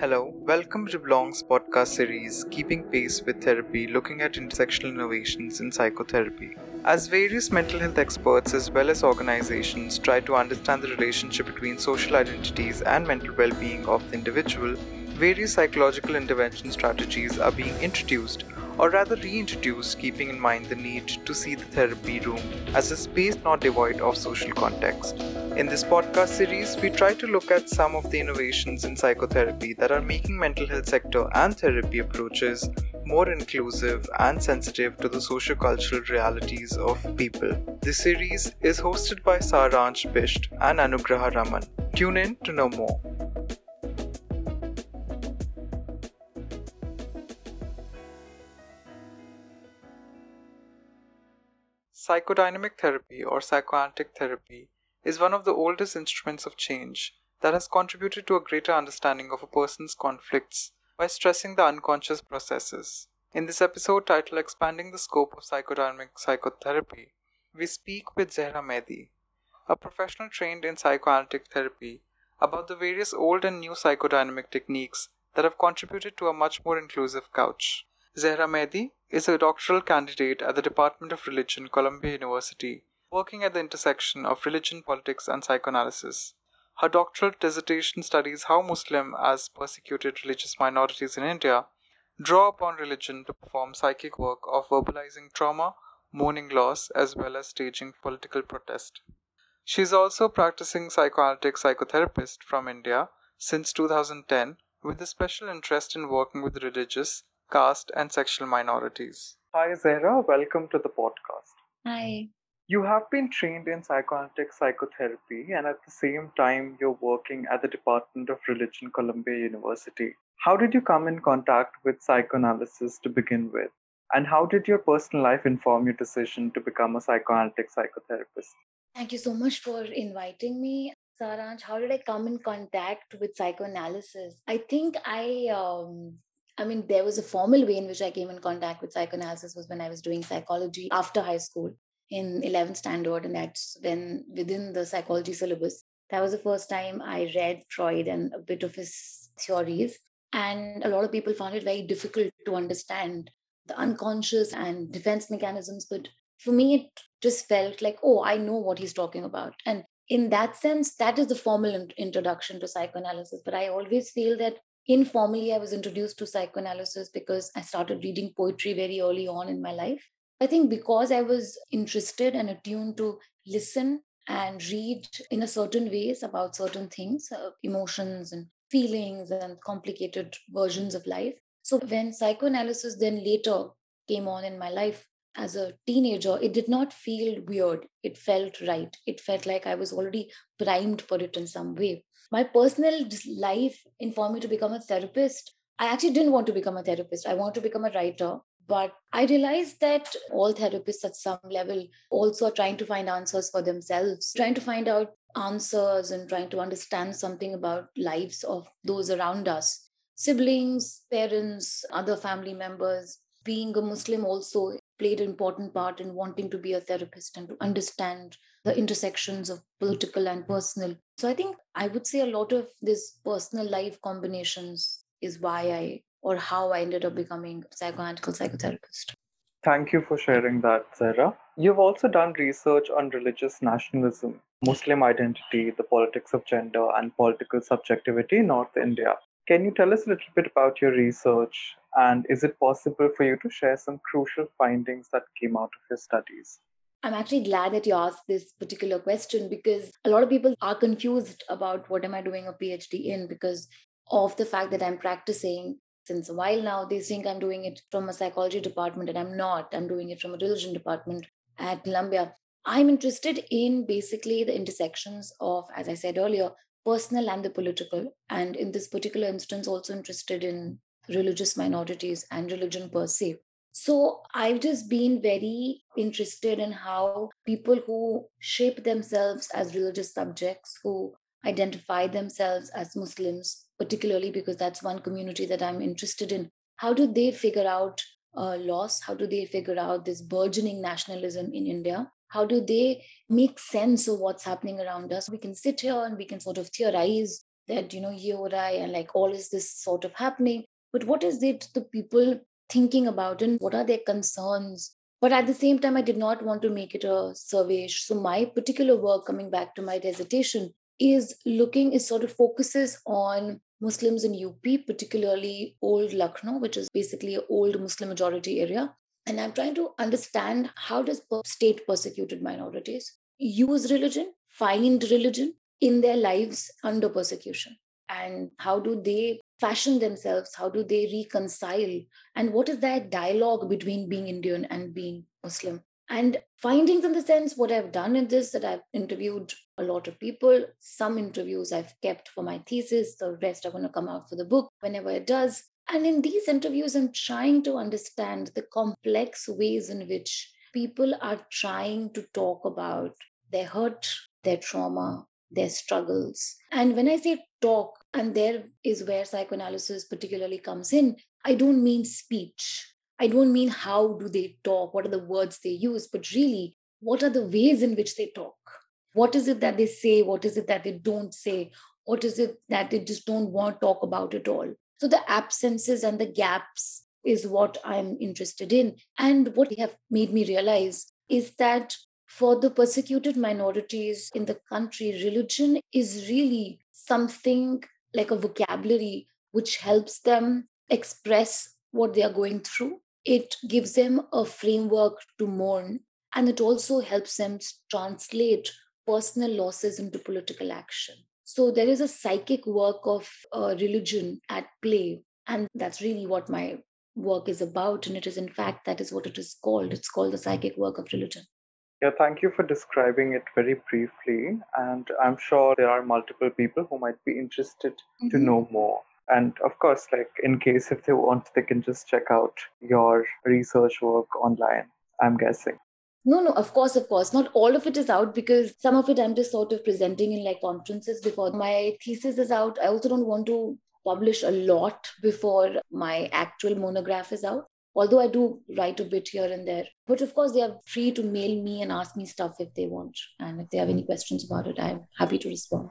Hello, welcome to Belongg's podcast series, Keeping Pace with Therapy, looking at intersectional innovations in psychotherapy. As various mental health experts as well as organizations try to understand the relationship between social identities and mental well being of the individual, various psychological intervention strategies are being introduced or rather reintroduced, keeping in mind the need to see the therapy room as a space not devoid of social context. In this podcast series, we try to look at some of the innovations in psychotherapy that are making mental health sector and therapy approaches more inclusive and sensitive to the sociocultural realities of people. This series is hosted by Saransh Bisht and Anugraha Raman. Tune in to know more. Psychodynamic therapy or psychoanalytic therapy is one of the oldest instruments of change that has contributed to a greater understanding of a person's conflicts by stressing the unconscious processes. In this episode titled Expanding the Scope of Psychodynamic Psychotherapy, we speak with Zehra Mehdi, a professional trained in psychoanalytic therapy, about the various old and new psychodynamic techniques that have contributed to a much more inclusive couch. Zehra Mehdi is a doctoral candidate at the Department of Religion, Columbia University, working at the intersection of religion, politics, and psychoanalysis. Her doctoral dissertation studies how Muslim, as persecuted religious minorities in India, draw upon religion to perform psychic work of verbalizing trauma, mourning loss, as well as staging political protest. She is also practicing psychoanalytic psychotherapist from India since 2010 with a special interest in working with religious caste, and sexual minorities. Hi, Zehra. Welcome to the podcast. Hi. You have been trained in psychoanalytic psychotherapy, and at the same time, you're working at the Department of Religion, Columbia University. How did you come in contact with psychoanalysis to begin with? And how did your personal life inform your decision to become a psychoanalytic psychotherapist? Thank you so much for inviting me. Saransh, how did I come in contact with psychoanalysis? I think I um, I mean, there was a formal way in which I came in contact with psychoanalysis was when I was doing psychology after high school in 11th standard. And that's when within the psychology syllabus, that was the first time I read Freud and a bit of his theories. And a lot of people found it very difficult to understand the unconscious and defense mechanisms. But for me, it just felt like, oh, I know what he's talking about. And in that sense, that is the formal introduction to psychoanalysis. But I always feel that informally, I was introduced to psychoanalysis because I started reading poetry very early on in my life. I think because I was interested and attuned to listen and read in a certain ways about certain things, uh, emotions and feelings and complicated versions of life. So when psychoanalysis then later came on in my life as a teenager, it did not feel weird. It felt right. It felt like I was already primed for it in some way my personal life informed me to become a therapist. I actually didn't want to become a therapist. I want to become a writer. But I realized that all therapists at some level also are trying to find answers for themselves, trying to find out answers and trying to understand something about lives of those around us siblings, parents, other family members. Being a Muslim also played an important part in wanting to be a therapist and to understand the intersections of political and personal. So I think I would say a lot of this personal life combinations is why I or how I ended up hmm. becoming a psychoanalytical psychotherapist. Thank you for sharing that, Zehra. You've also done research on religious nationalism, Muslim identity, the politics of gender, and political subjectivity in North India. Can you tell us a little bit about your research and is it possible for you to share some crucial findings that came out of your studies? I'm actually glad that you asked this particular question because a lot of people are confused about what am I doing a PhD in because of the fact that I'm practicing since a while now. They think I'm doing it from a psychology department, and I'm not. I'm doing it from a religion department at Columbia. I'm interested in basically the intersections of, as I said earlier, personal and the political. And in this particular instance, also interested in religious minorities and religion per se. So I've just been very interested in how people who shape themselves as religious subjects, who identify themselves as Muslims, particularly because that's one community that I'm interested in, how do they figure out uh, loss? How do they figure out this burgeoning nationalism in India? How do they make sense of what's happening around us? We can sit here and we can sort of theorize that, you know, Yorai and like all is this sort of happening. But what is it the people thinking about and what are their concerns? But at the same time, I did not want to make it a survey. So my particular work, coming back to my dissertation, is looking, is sort of focuses on Muslims in UP, particularly old Lucknow, which is basically an old Muslim majority area. And I'm trying to understand how does state persecuted minorities use religion, find religion in their lives under persecution? And how do they fashion themselves? How do they reconcile? And what is that dialogue between being Indian and being Muslim? And findings in the sense, what I've done in this, that I've interviewed a lot of people. Some interviews I've kept for my thesis, the rest are going to come out for the book whenever it does. And in these interviews, I'm trying to understand the complex ways in which people are trying to talk about their hurt, their trauma, their struggles. And when I say talk, and there is where psychoanalysis particularly comes in, I don't mean speech. I don't mean how do they talk, what are the words they use, but really, what are the ways in which they talk? What is it that they say? What is it that they don't say? What is it that they just don't want to talk about at all? So the absences and the gaps is what I'm interested in. And what have made me realize is that for the persecuted minorities in the country, religion is really something like a vocabulary which helps them express what they are going through it gives them a framework to mourn, and it also helps them translate personal losses into political action. So there is a psychic work of uh, religion at play, and that's really what my work is about. And it is, in fact, that is what it is called. It's called the psychic work of religion. Yeah, thank you for describing it very briefly. And I'm sure there are multiple people who might be interested mm-hmm. to know more and of course like in case if they want they can just check out your research work online i'm guessing. No no of course of course. Not all of it is out because some of it i'm just sort of presenting in like conferences before. My thesis is out. I also don't want to publish a lot before my actual monograph is out although i do write a bit here and there. But of course they are free to mail me and ask me stuff if they want. And if they have any mm. questions about it i'm happy to respond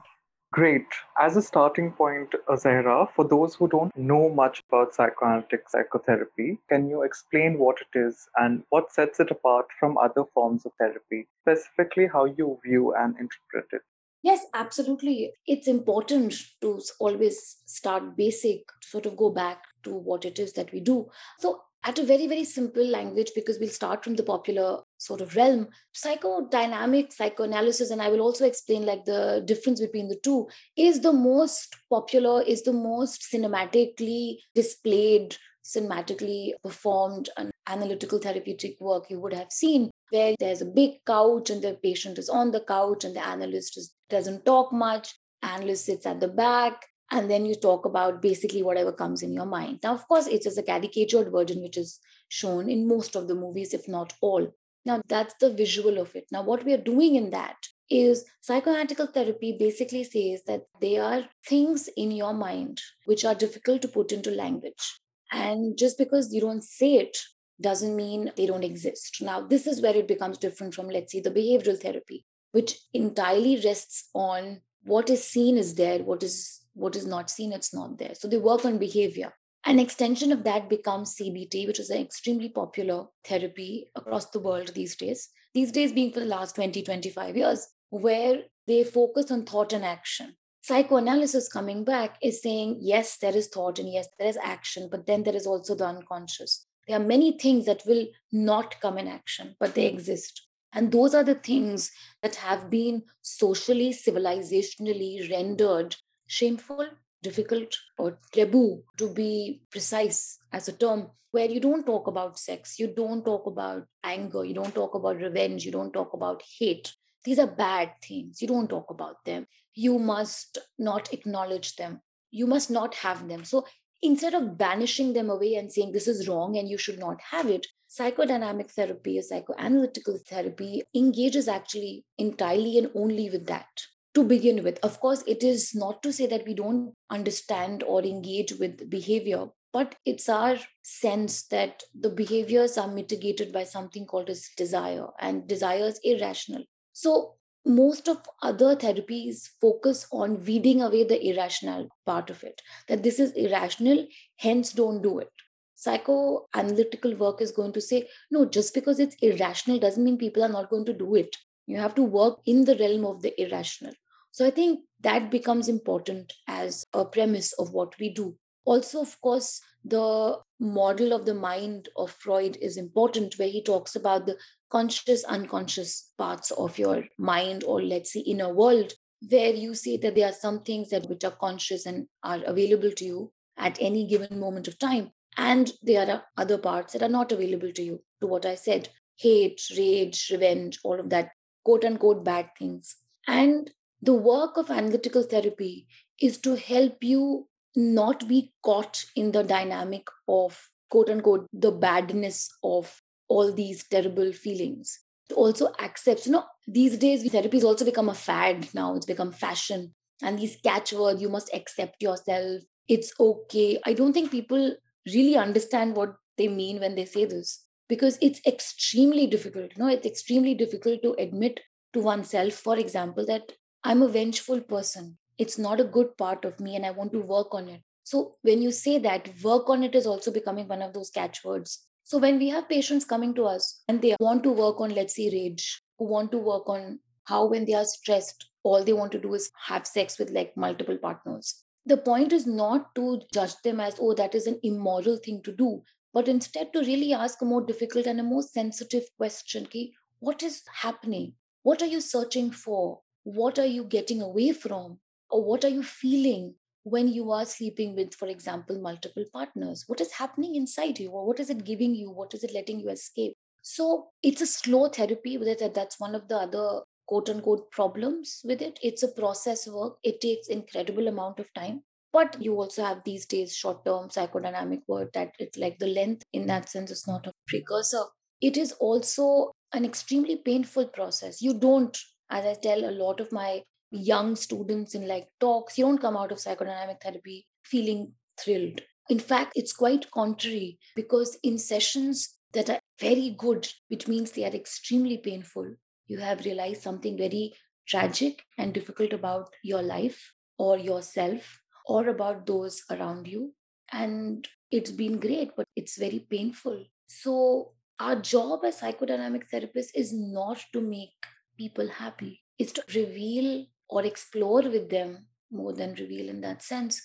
Great. As a starting point, uh, Zehra, for those who don't know much about psychoanalytic psychotherapy, can you explain what it is and what sets it apart from other forms of therapy, specifically how you view and interpret it? Yes, absolutely. It's important to always start basic, sort of go back to what it is that we do. So, at a very, very simple language, because we'll start from the popular sort of realm, psychodynamic psychoanalysis, and I will also explain like the difference between the two, is the most popular, is the most cinematically displayed, cinematically performed, and analytical therapeutic work you would have seen, where there's a big couch and the patient is on the couch and the analyst is, doesn't talk much, analyst sits at the back and then you talk about basically whatever comes in your mind. Now, of course, it is a caricatured version which is shown in most of the movies, if not all. Now, that's the visual of it. Now, what we are doing in that is psychoanalytical therapy basically says that there are things in your mind which are difficult to put into language. And just because you don't say it doesn't mean they don't exist. Now, this is where it becomes different from, let's say, the behavioral therapy, which entirely rests on what is seen is there, what is what is not seen, it's not there. So they work on behavior. An extension of that becomes CBT, which is an extremely popular therapy across the world these days. These days, being for the last 20, 25 years, where they focus on thought and action. Psychoanalysis coming back is saying, yes, there is thought and yes, there is action, but then there is also the unconscious. There are many things that will not come in action, but they exist. And those are the things that have been socially, civilizationally rendered shameful, difficult, or taboo to be precise as a term, where you don't talk about sex, you don't talk about anger, you don't talk about revenge, you don't talk about hate. These are bad things. You don't talk about them. You must not acknowledge them. You must not have them. So instead of banishing them away and saying this is wrong and you should not have it, psychodynamic therapy or psychoanalytical therapy engages actually entirely and only with that to begin with. Of course, it is not to say that we don't understand or engage with behavior, but it's our sense that the behaviors are mitigated by something called as desire, and desire is irrational. So most of other therapies focus on weeding away the irrational part of it that this is irrational hence don't do it psychoanalytical work is going to say no just because it's irrational doesn't mean people are not going to do it you have to work in the realm of the irrational so i think that becomes important as a premise of what we do. Also of course the model of the mind of freud is important where he talks about the conscious unconscious parts of your mind or let's say inner world where you say that there are some things that which are conscious and are available to you at any given moment of time and there are other parts that are not available to you to what i said hate rage revenge all of that quote unquote bad things. And the work of analytical therapy is to help you not be caught in the dynamic of quote unquote the badness of all these terrible feelings. To also accept you know these days therapy has also become a fad now. It's become fashion. And these catchwords you must accept yourself. It's okay. I don't think people really understand what they mean when they say this because it's extremely difficult you know it's extremely difficult to admit to oneself for example that i'm a vengeful person it's not a good part of me and i want to work on it so when you say that work on it is also becoming one of those catchwords so when we have patients coming to us and they want to work on, let's say, rage, who want to work on how when they are stressed, all they want to do is have sex with like multiple partners. The point is not to judge them as, oh, that is an immoral thing to do, but instead to really ask a more difficult and a more sensitive question. Okay, what is happening? What are you searching for? What are you getting away from? Or what are you feeling? when you are sleeping with, for example, multiple partners? What is happening inside you? Or what is it giving you? What is it letting you escape? So it's a slow therapy with it. That's one of the other quote unquote problems with it. It's a process work. It takes incredible amount of time. But you also have these days short term psychodynamic work that it's like the length in that sense is not a precursor. It is also an extremely painful process. You don't, as I tell a lot of my young students in like talks, you don't come out of psychodynamic therapy feeling thrilled. In fact, it's quite contrary because in sessions that are very good, which means they are extremely painful, you have realized something very tragic and difficult about your life or yourself or about those around you. And it's been great, but it's very painful. So, our job as psychodynamic therapists is not to make people happy, is to reveal or explore with them more than reveal in that sense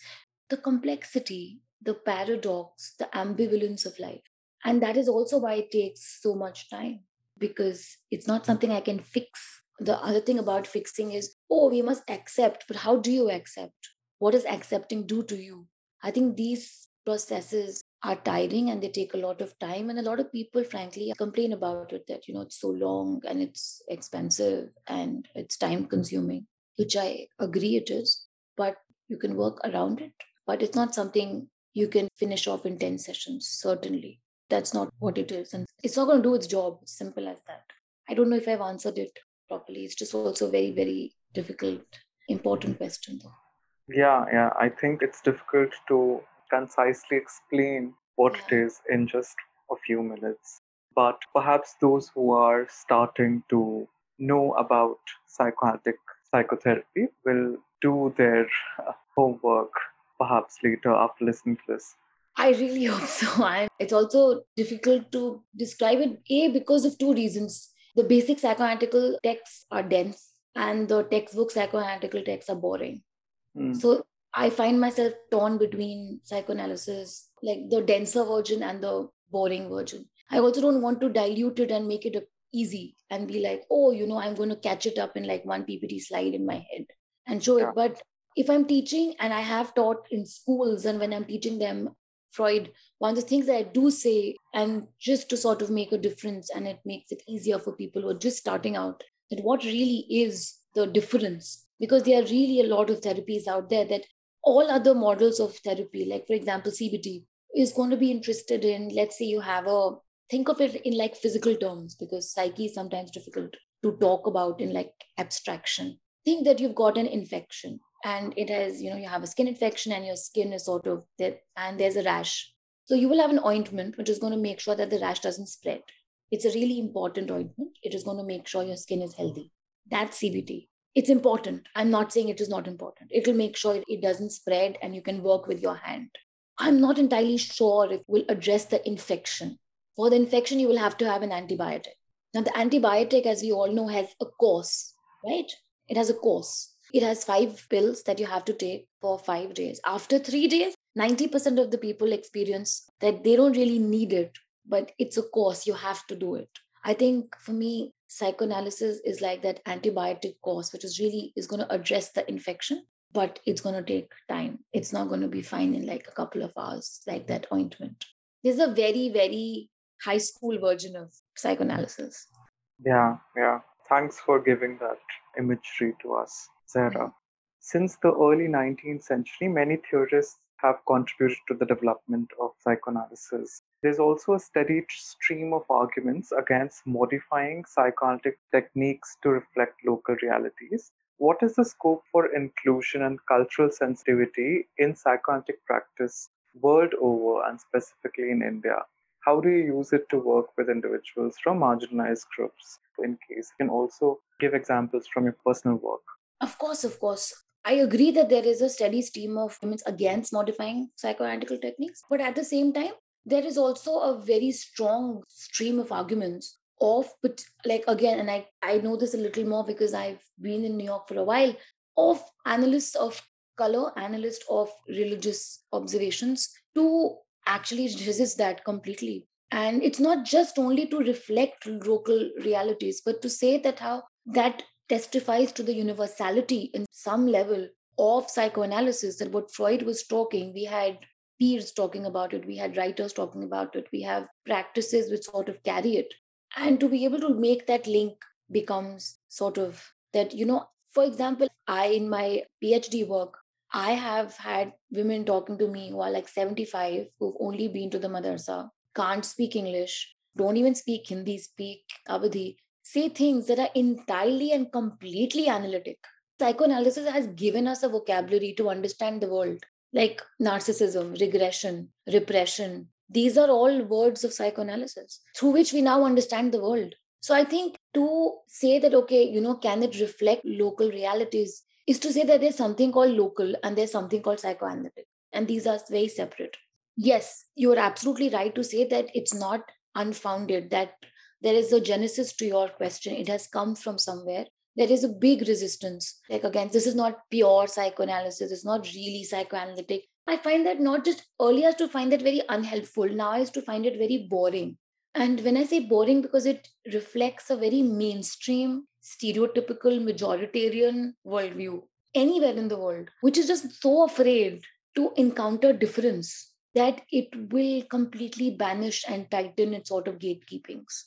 the complexity, the paradox, the ambivalence of life. And that is also why it takes so much time because it's not something I can fix. The other thing about fixing is, oh, we must accept, but how do you accept? What does accepting do to you? I think these processes are tiring and they take a lot of time. And a lot of people, frankly, complain about it that, you know, it's so long and it's expensive and it's time consuming which I agree it is, but you can work around it. But it's not something you can finish off in 10 sessions, certainly. That's not what it is. And it's not going to do its job, simple as that. I don't know if I've answered it properly. It's just also very, very difficult, important question, though. Yeah, yeah. I think it's difficult to concisely explain what it is in just a few minutes. But perhaps those who are starting to know about psychoanalytic psychotherapy will do their uh, homework perhaps later after listening to this. I really hope so. it's also difficult to describe it, A, because of two reasons. The basic psychoanalytical texts are dense, and the textbook psychoanalytical texts are boring. Mm. So I find myself torn between psychoanalysis, like the denser version and the boring version. I also don't want to dilute it and make it easy and be like, oh, you know, I'm going to catch it up in like one PPT slide in my head and show yeah. it. But if I'm teaching and I have taught in schools and when I'm teaching them Freud, one of the things that I do say, and just to sort of make a difference, and it makes it easier for people who are just starting out, that what really is the difference? Because there are really a lot of therapies out there that all other models of therapy, like for example, CBT, is going to be interested in, let's say you have a think of it in like physical terms because psyche is sometimes difficult to talk about in like abstraction. Think that you've got an infection and it has you know you have a skin infection and your skin is sort of there and there's a rash. So you will have an ointment which is going to make sure that the rash doesn't spread. It's a really important ointment. It is going to make sure your skin is healthy. That's CBT. It's important. I'm not saying it is not important. It'll make sure it doesn't spread and you can work with your hand. I'm not entirely sure if we'll address the infection. For the infection, you will have to have an antibiotic. Now, the antibiotic, as we all know, has a course, right? It has a course. It has five pills that you have to take for five days. After three days, 90% of the people experience that they don't really need it, but it's a course. You have to do it. I think for me, psychoanalysis is like that antibiotic course, which is really is going to address the infection, but it's going to take time. It's not going to be fine in like a couple of hours, like that ointment. This is a very, very high school version of psychoanalysis. Yeah, yeah. Thanks for giving that imagery to us, Zehra. Since the early 19th century, many theorists have contributed to the development of psychoanalysis. There's also a steady stream of arguments against modifying psychoanalytic techniques to reflect local realities. What is the scope for inclusion and cultural sensitivity in psychoanalytic practice world over and specifically in India? How do you use it to work with individuals from marginalized groups? In case, you can also give examples from your personal work. Of course, of course. I agree that there is a steady stream of arguments against modifying psychoanalytical techniques, but at the same time, there is also a very strong stream of arguments of, but like again, and I, I know this a little more because I've been in New York for a while, of analysts of color, analysts of religious observations to actually resist that completely. And it's not just only to reflect local realities, but to say that how that testifies to the universality in some level of psychoanalysis that what Freud was talking, we had peers talking about it, we had writers talking about it, we have practices which sort of carry it. And to be able to make that link becomes sort of that, you know, for example, I, in my PhD work, I have had women talking to me who are like 75, who've only been to the madrasa, can't speak English, don't even speak Hindi, speak Awadhi, say things that are entirely and completely analytic. Psychoanalysis has given us a vocabulary to understand the world, like narcissism, regression, repression. These are all words of psychoanalysis through which we now understand the world. So I think to say that, okay, you know, can it reflect local realities is to say that there's something called local and there's something called psychoanalytic. And these are very separate. Yes, you are absolutely right to say that it's not unfounded, that there is a genesis to your question. It has come from somewhere. There is a big resistance. Like, again, this is not pure psychoanalysis, it's not really psychoanalytic. I find that not just earlier to find that very unhelpful, now I used to find it very boring. And when I say boring, because it reflects a very mainstream, stereotypical, majoritarian worldview anywhere in the world, which is just so afraid to encounter difference that it will completely banish and tighten its sort of gatekeepings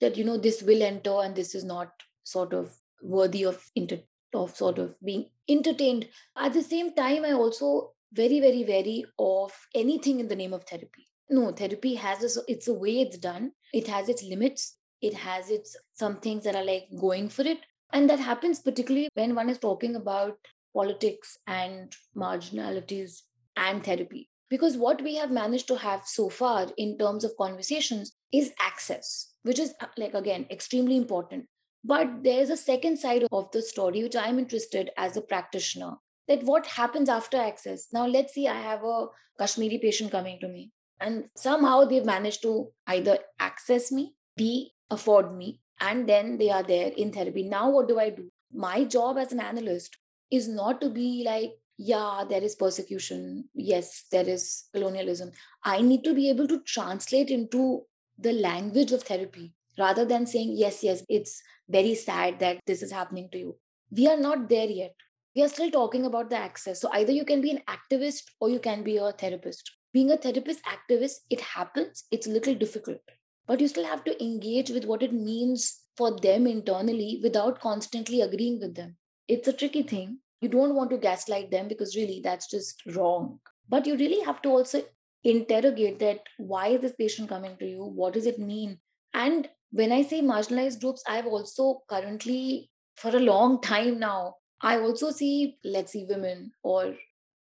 that you know this will enter and this is not sort of worthy of inter- of sort of being entertained. At the same time i also very very wary of anything in the name of therapy. No therapy has a, it's a way it's done. It has its limits. It has its some things that are like going for it. And that happens particularly when one is talking about politics and marginalities and therapy because what we have managed to have so far in terms of conversations is access which is uh, like again extremely important. But there's a second side of the story which i'm interested as a practitioner that what happens after access. Now let's see i have a kashmiri patient coming to me and somehow they've managed to either access me b afford me and then they are there in therapy. Now what do i do? My job as an analyst is not to be like yeah there is persecution yes there is colonialism i need to be able to translate into the language of therapy rather than saying, yes, yes, it's very sad that this is happening to you. We are not there yet. We are still talking about the access. So either you can be an activist or you can be a therapist. Being a therapist activist, it happens, it's a little difficult. But you still have to engage with what it means for them internally without constantly agreeing with them. It's a tricky thing. You don't want to gaslight them because really that's just wrong. But you really have to also interrogate that why is this patient coming to you? What does it mean? And when i say marginalized groups i've also currently for a long time now i also see let's see women or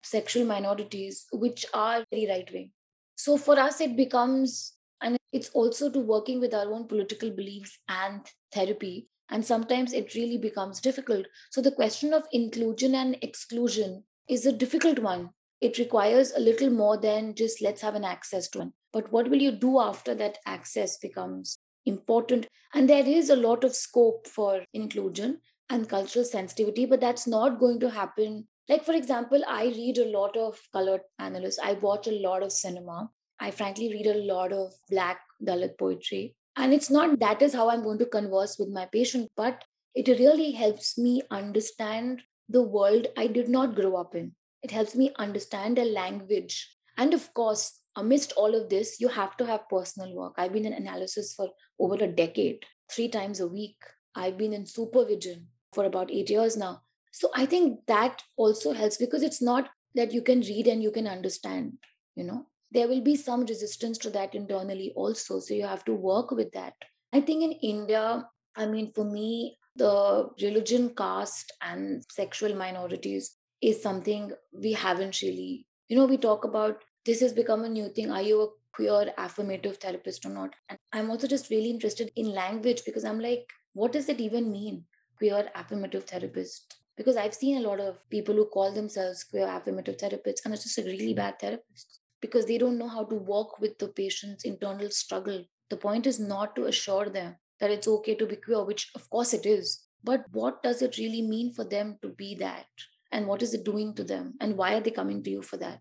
sexual minorities which are very right wing so for us it becomes and it's also to working with our own political beliefs and therapy And sometimes it really becomes difficult. So the question of inclusion and exclusion is a difficult one. It requires a little more than just let's have an access to one. But what will you do after that access becomes important? And there is a lot of scope for inclusion and cultural sensitivity, but that's not going to happen. Like, for example, I read a lot of colored analysts, I watch a lot of cinema. I frankly read a lot of Black Dalit poetry. And it's not that is how I'm going to converse with my patient, but it really helps me understand the world I did not grow up in. It helps me understand a language. And of course, amidst all of this, you have to have personal work. I've been in analysis for over a decade, three times a week. I've been in supervision for about eight years now. So I think that also helps because it's not that you can read and you can understand, you know, there will be some resistance to that internally also. So you have to work with that. I think in India, I mean, for me, the religion, caste, and sexual minorities is something we haven't really, you know, we talk about this has become a new thing. Are you a queer affirmative therapist or not? And I'm also just really interested in language because I'm like, what does it even mean, queer affirmative therapist? Because I've seen a lot of people who call themselves queer affirmative therapists, and it's just a really hmm. bad therapist because they don't know how to work with the patient's internal struggle. The point is not to assure them that it's okay to be queer, which of course it is. But what does it really mean for them to be that? And what is it doing to them? And why are they coming to you for that?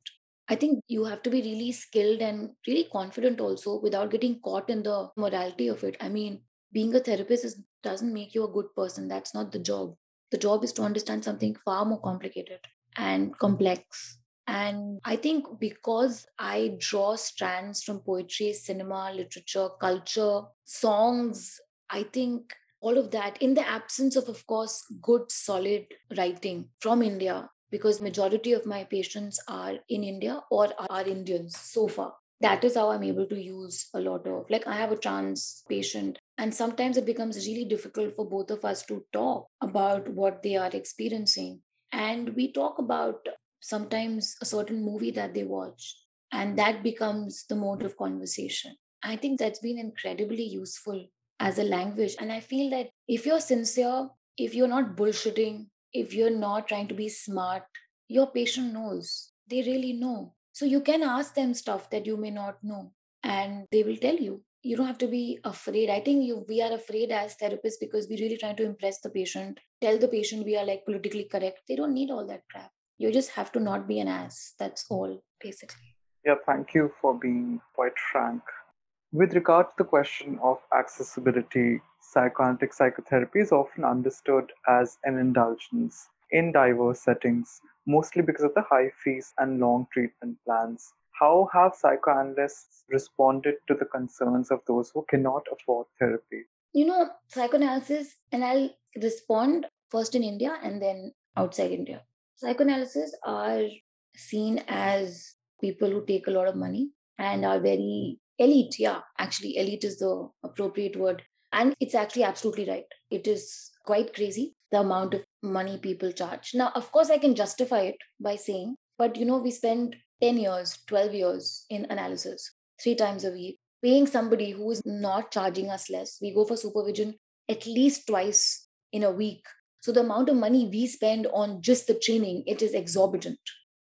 I think you have to be really skilled and really confident also without getting caught in the morality of it. I mean, being a therapist is, doesn't make you a good person. That's not the job. The job is to understand something far more complicated and complex and I think because I draw strands from poetry, cinema, literature, culture, songs, I think all of that in the absence of, of course, good, solid writing from India, because majority of my patients are in India or are Indians so far. That is how I'm able to use a lot of, like, I have a trans patient, and sometimes it becomes really difficult for both of us to talk about what they are experiencing. And we talk about sometimes a certain movie that they watch, and that becomes the mode of conversation. I think that's been incredibly useful as a language. And I feel that if you're sincere, if you're not bullshitting, if you're not trying to be smart, your patient knows. They really know. So you can ask them stuff that you may not know, and they will tell you. You don't have to be afraid. I think you, we are afraid as therapists because we really trying to impress the patient, tell the patient we are like politically correct. They don't need all that crap you just have to not be an ass. That's all basically. Yeah thank you for being quite frank. With regard to the question of accessibility psychoanalytic psychotherapy is often understood as an indulgence in diverse settings mostly because of the high fees and long treatment plans. How have psychoanalysts responded to the concerns of those who cannot afford therapy? You know psychoanalysis and i'll respond first in india and then outside india psychoanalysis are seen as people who take a lot of money and are very elite. Yeah, actually, elite is the appropriate word. And it's actually absolutely right. It is quite crazy the amount of money people charge. Now, of course, I can justify it by saying, but you know, we spend 10 years, 12 years in analysis, three times a week, paying somebody who is not charging us less. We go for supervision at least twice in a week so the amount of money we spend on just the training, it is exorbitant.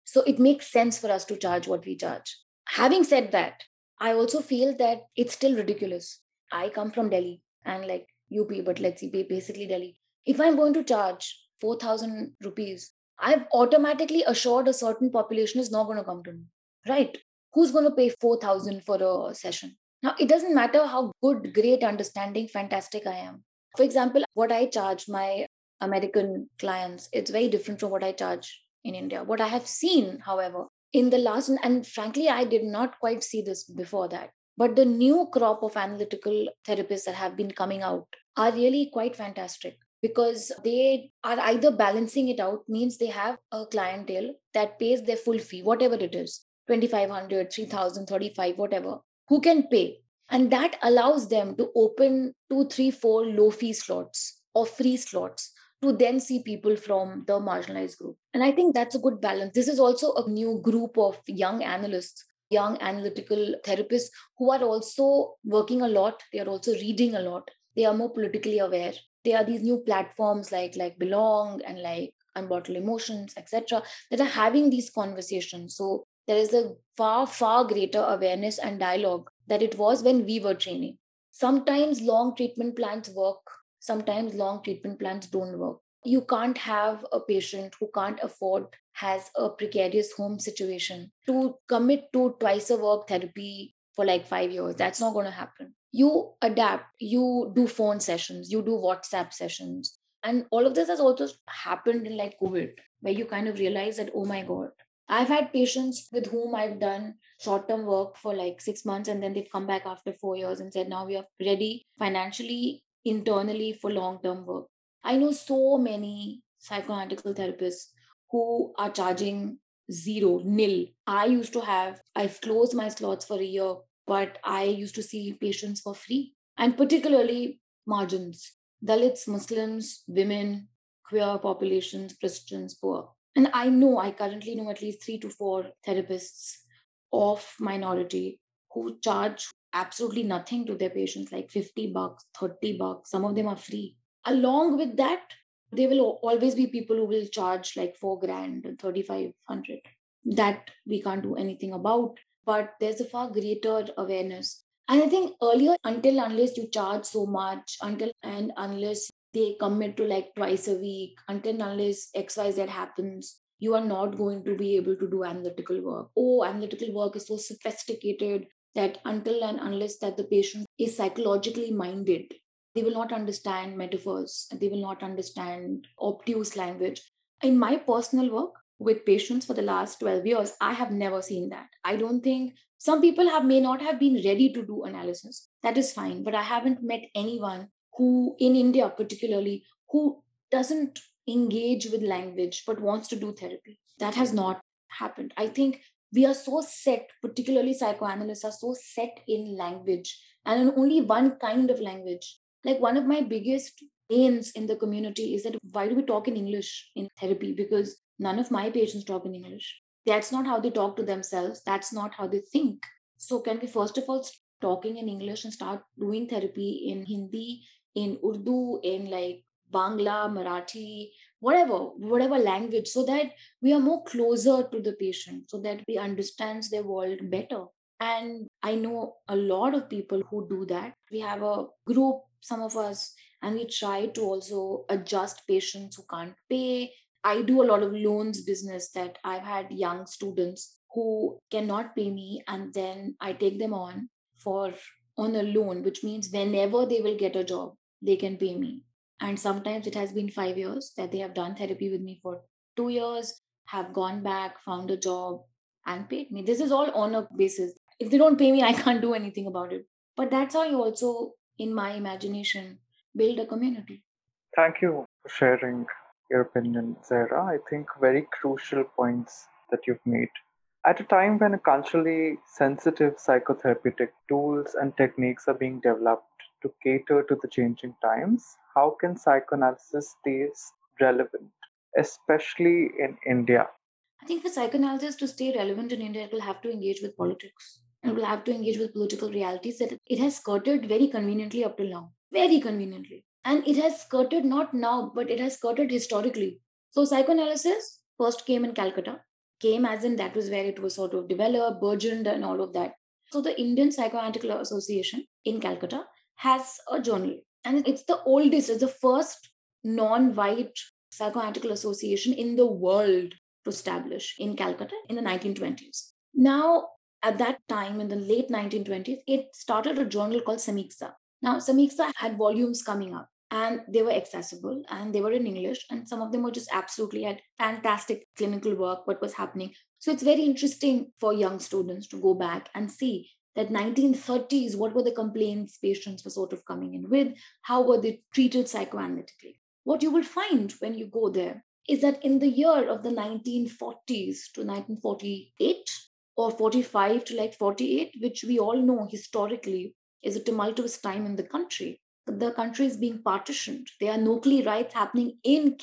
So it makes sense for us to charge what we charge. Having said that, I also feel that it's still ridiculous. I come from Delhi and like UP, but let's see, basically Delhi. If I'm going to charge 4,000 rupees, I've automatically assured a certain population is not going to come to me, right? Who's going to pay 4,000 for a session? Now, it doesn't matter how good, great, understanding, fantastic I am. For example, what I charge my American clients, it's very different from what I charge in India. What I have seen, however, in the last, and frankly, I did not quite see this before that, but the new crop of analytical therapists that have been coming out are really quite fantastic because they are either balancing it out, means they have a clientele that pays their full fee, whatever it is 2500 3000 35 whatever who can pay and that allows them to open two three four low fee slots or free slots to then see people from the marginalized group. And I think that's a good balance. This is also a new group of young analysts, young analytical therapists who are also working a lot. They are also reading a lot. they are more politically aware there are these new platforms like like Belongg and like unbottled emotions etc that are having these conversations so there is a far far greater awareness and dialogue that it was when we were training sometimes long treatment plans work sometimes long treatment plans don't work. You can't have a patient who can't afford has a precarious home situation to commit to twice a work therapy for like 5 years. That's not going to happen. You adapt. You do phone sessions. You do whatsapp sessions. And all of this has also happened in like covid where you kind of realize that oh my god i've had patients with whom i've done short term work for like 6 months and then they've come back after 4 years and said now we are ready financially internally for long term work. I know so many psychoanalytical therapists who are charging zero nil. I used to have i've closed my slots for a year but I used to see patients for free, and particularly margins. Dalits, Muslims, women, queer populations, Christians, poor. And I know, I currently know at least three to four therapists of minority who charge absolutely nothing to their patients, like 50 bucks, 30 bucks. Some of them are free. Along with that, there will always be people who will charge like four grand and 3500 that we can't do anything about but there's a far greater awareness. And I think earlier, until unless you charge so much, until and unless they commit to like twice a week, until unless XYZ happens, you are not going to be able to do analytical work. Oh, analytical work is so sophisticated that until and unless that the patient is psychologically minded, they will not understand metaphors, they will not understand obtuse language. In my personal work, with patients for the last 12 years i have never seen that. I don't think some people have may not have been ready to do analysis. That is fine but i haven't met anyone who in india particularly who doesn't engage with language but wants to do therapy. That has not happened. I think we are so set particularly psychoanalysts are so set in language and in only one kind of language like one of my biggest pains in the community is that why do we talk in english in therapy because None of my patients talk in English. That's not how they talk to themselves. That's not how they think. So, can we first of all talking in English and start doing therapy in Hindi, in Urdu, in like Bangla, Marathi, whatever, whatever language, so that we are more closer to the patient, so that we understands their world better. And I know a lot of people who do that. We have a group, some of us, and we try to also adjust patients who can't pay I do a lot of loans business that I've had young students who cannot pay me and then I take them on for on a loan, which means whenever they will get a job, they can pay me. And sometimes it has been five years that they have done therapy with me for two years, have gone back, found a job, and paid me. This is all on a basis. If they don't pay me, I can't do anything about it. But that's how you also, in my imagination, build a community. Thank you for sharing your opinion, Zehra. I think very crucial points that you've made. At a time when culturally sensitive psychotherapeutic tools and techniques are being developed to cater to the changing times, how can psychoanalysis stay relevant, especially in India? I think for psychoanalysis to stay relevant in India, it will have to engage with hmm. politics. It will have to engage with political realities that it has skirted very conveniently up till now. Very conveniently and it has skirted not now but it has skirted historically so psychoanalysis first came in calcutta came as in that was where it was sort of developed burgeoned and all of that so the indian psychoanalytical association in calcutta has a journal and it's the oldest it's the first non-white psychoanalytical association in the world to establish in calcutta in the 1920s now at that time in the late 1920s it started a journal called Sameeksha now Sameeksha had volumes coming up and they were accessible and they were in english and some of them were just absolutely had fantastic clinical work what was happening. So it's very interesting for young students to go back and see that 1930s what were the complaints patients were sort of coming in with how were they treated psychoanalytically what you will find when you go there is that in the year of the 1940s to 1948 or 45 to like 48 which we all know historically is a tumultuous time in the country the country is being partitioned. There are Noakhali riots happening in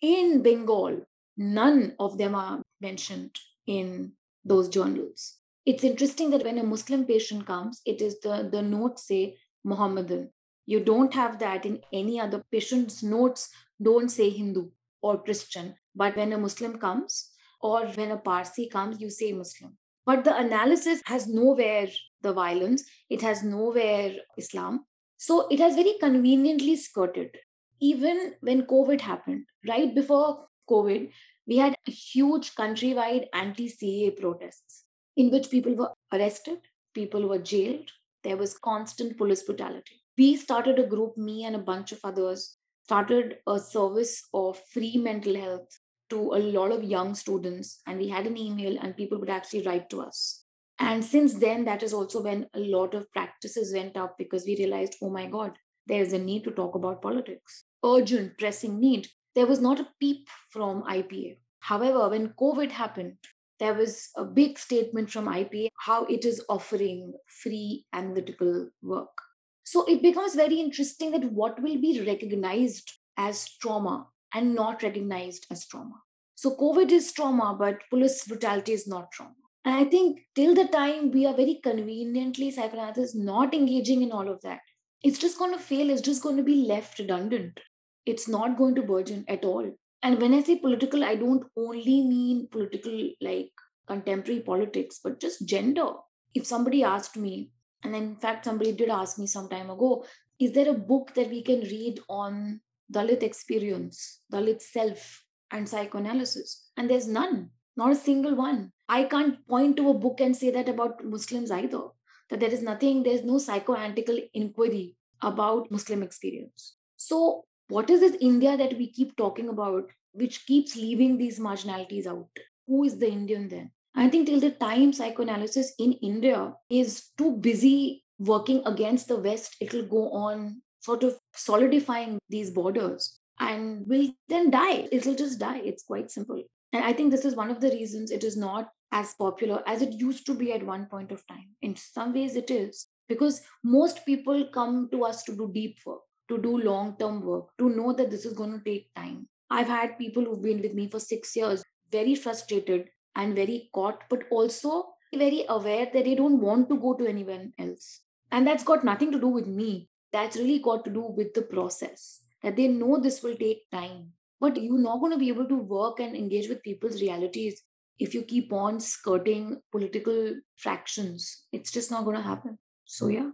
in Bengal. None of them are mentioned in those journals. It's interesting that when a Muslim patient comes, it is the, the notes say Muhammadan. You don't have that in any other patient's notes, don't say Hindu or Christian. But when a Muslim comes or when a Parsi comes, you say Muslim. But the analysis has nowhere the violence, it has nowhere Islam. So it has very conveniently skirted. Even when COVID happened, right before COVID, we had huge countrywide anti CAA protests in which people were arrested, people were jailed, there was constant police brutality. We started a group, me and a bunch of others, started a service of free mental health to a lot of young students. And we had an email, and people would actually write to us. And since then, that is also when a lot of practices went up because we realized, oh my God, there is a need to talk about politics. Urgent, pressing need. There was not a peep from IPA. However, when COVID happened, there was a big statement from IPA how it is offering free analytical work. So it becomes very interesting that what will be recognized as trauma and not recognized as trauma. So COVID is trauma, but police brutality is not trauma. And I think till the time we are very conveniently psychoanalysis not engaging in all of that, it's just going to fail. It's just going to be left redundant. It's not going to burgeon at all and when i say political i don't only mean political like contemporary politics but just gender. If somebody asked me and in fact somebody did ask me some time ago is there a book that we can read on dalit experience dalit self and psychoanalysis? And there's none not a single one. I can't point to a book and say that about muslims either that there is nothing there's no psychoanalytical inquiry about muslim experience. So what is this India that we keep talking about, which keeps leaving these marginalities out? Who is the Indian then? I think till the time psychoanalysis in India is too busy working against the West, it'll go on sort of solidifying these borders and will then die. It'll just die. It's quite simple. And I think this is one of the reasons it is not as popular as it used to be at one point of time. In some ways, it is because most people come to us to do deep work to do long term work, to know that this is going to take time. I've had people who've been with me for six years, very frustrated and very caught, but also very aware that they don't want to go to anyone else. And that's got nothing to do with me. That's really got to do with the process, that they know this will take time. But you're not going to be able to work and engage with people's realities if you keep on skirting political fractions. It's just not going to happen. So, yeah.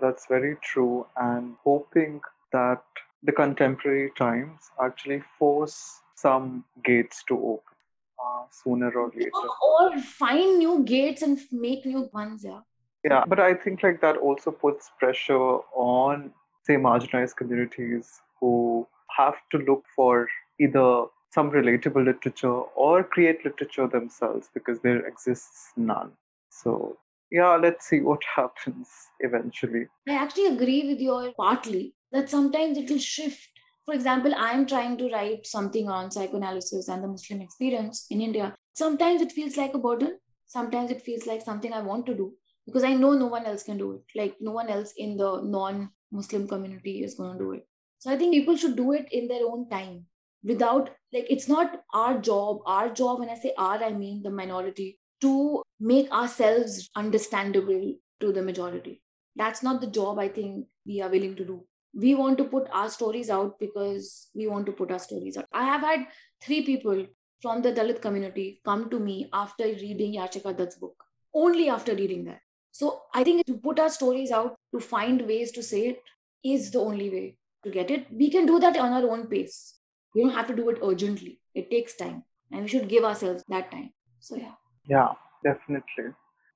That's very true. And hoping that the contemporary times actually force some gates to open uh, sooner or later. Or find new gates and make new ones, yeah. Yeah, but I think like that also puts pressure on, say, marginalized communities who have to look for either some relatable literature or create literature themselves because there exists none. So yeah, let's see what happens eventually. I actually agree with you partly that sometimes it will shift. For example, I'm trying to write something on psychoanalysis and the Muslim experience in India. Sometimes it feels like a burden. Sometimes it feels like something I want to do because I know no one else can do it. Like no one else in the non Muslim community is going to do it. So I think people should do it in their own time without, like, it's not our job. Our job, when I say our, I mean the minority, to make ourselves understandable to the majority. That's not the job I think we are willing to do we want to put our stories out because we want to put our stories out. I have had three people from the Dalit community come to me after reading Yashica Dutt's book, only after reading that. So I think to put our stories out, to find ways to say it, is the only way to get it. We can do that on our own pace. We don't have to do it urgently. It takes time, and we should give ourselves that time. So yeah. Yeah, definitely.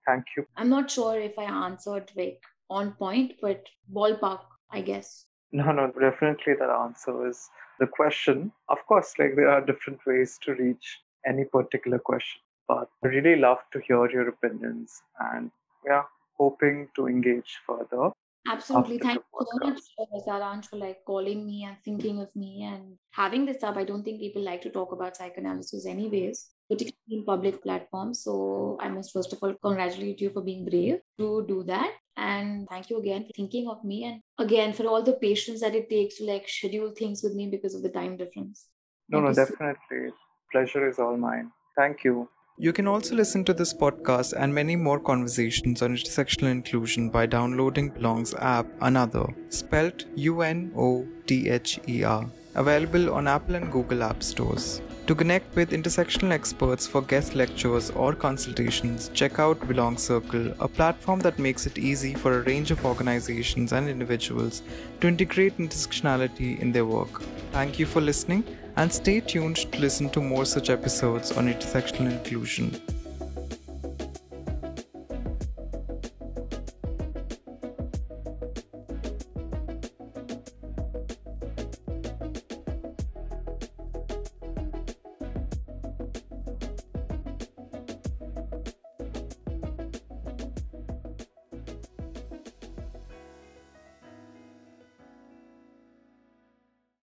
Thank you. I'm not sure if I answered like on point, but ballpark, I guess. No, no, definitely that answer is the question. Of course, like there are different ways to reach any particular question, but I really love to hear your opinions and yeah, hoping to engage further. Absolutely. Thank you so much, Saransh, for like calling me and thinking of me and having this up. I don't think people like to talk about psychoanalysis anyways, particularly in public platforms. So I must first of all congratulate you for being brave to do that. And thank you again for thinking of me and again for all the patience that it takes to like schedule things with me because of the time difference. No, thank no, definitely. So- Pleasure is all mine. Thank you. You can also listen to this podcast and many more conversations on intersectional inclusion by downloading Belongg's app UnOther, spelt U N O T H E R, available on Apple and Google App Stores. To connect with intersectional experts for guest lectures or consultations, check out Belongg Circle, a platform that makes it easy for a range of organizations and individuals to integrate intersectionality in their work. Thank you for listening and stay tuned to listen to more such episodes on intersectional inclusion.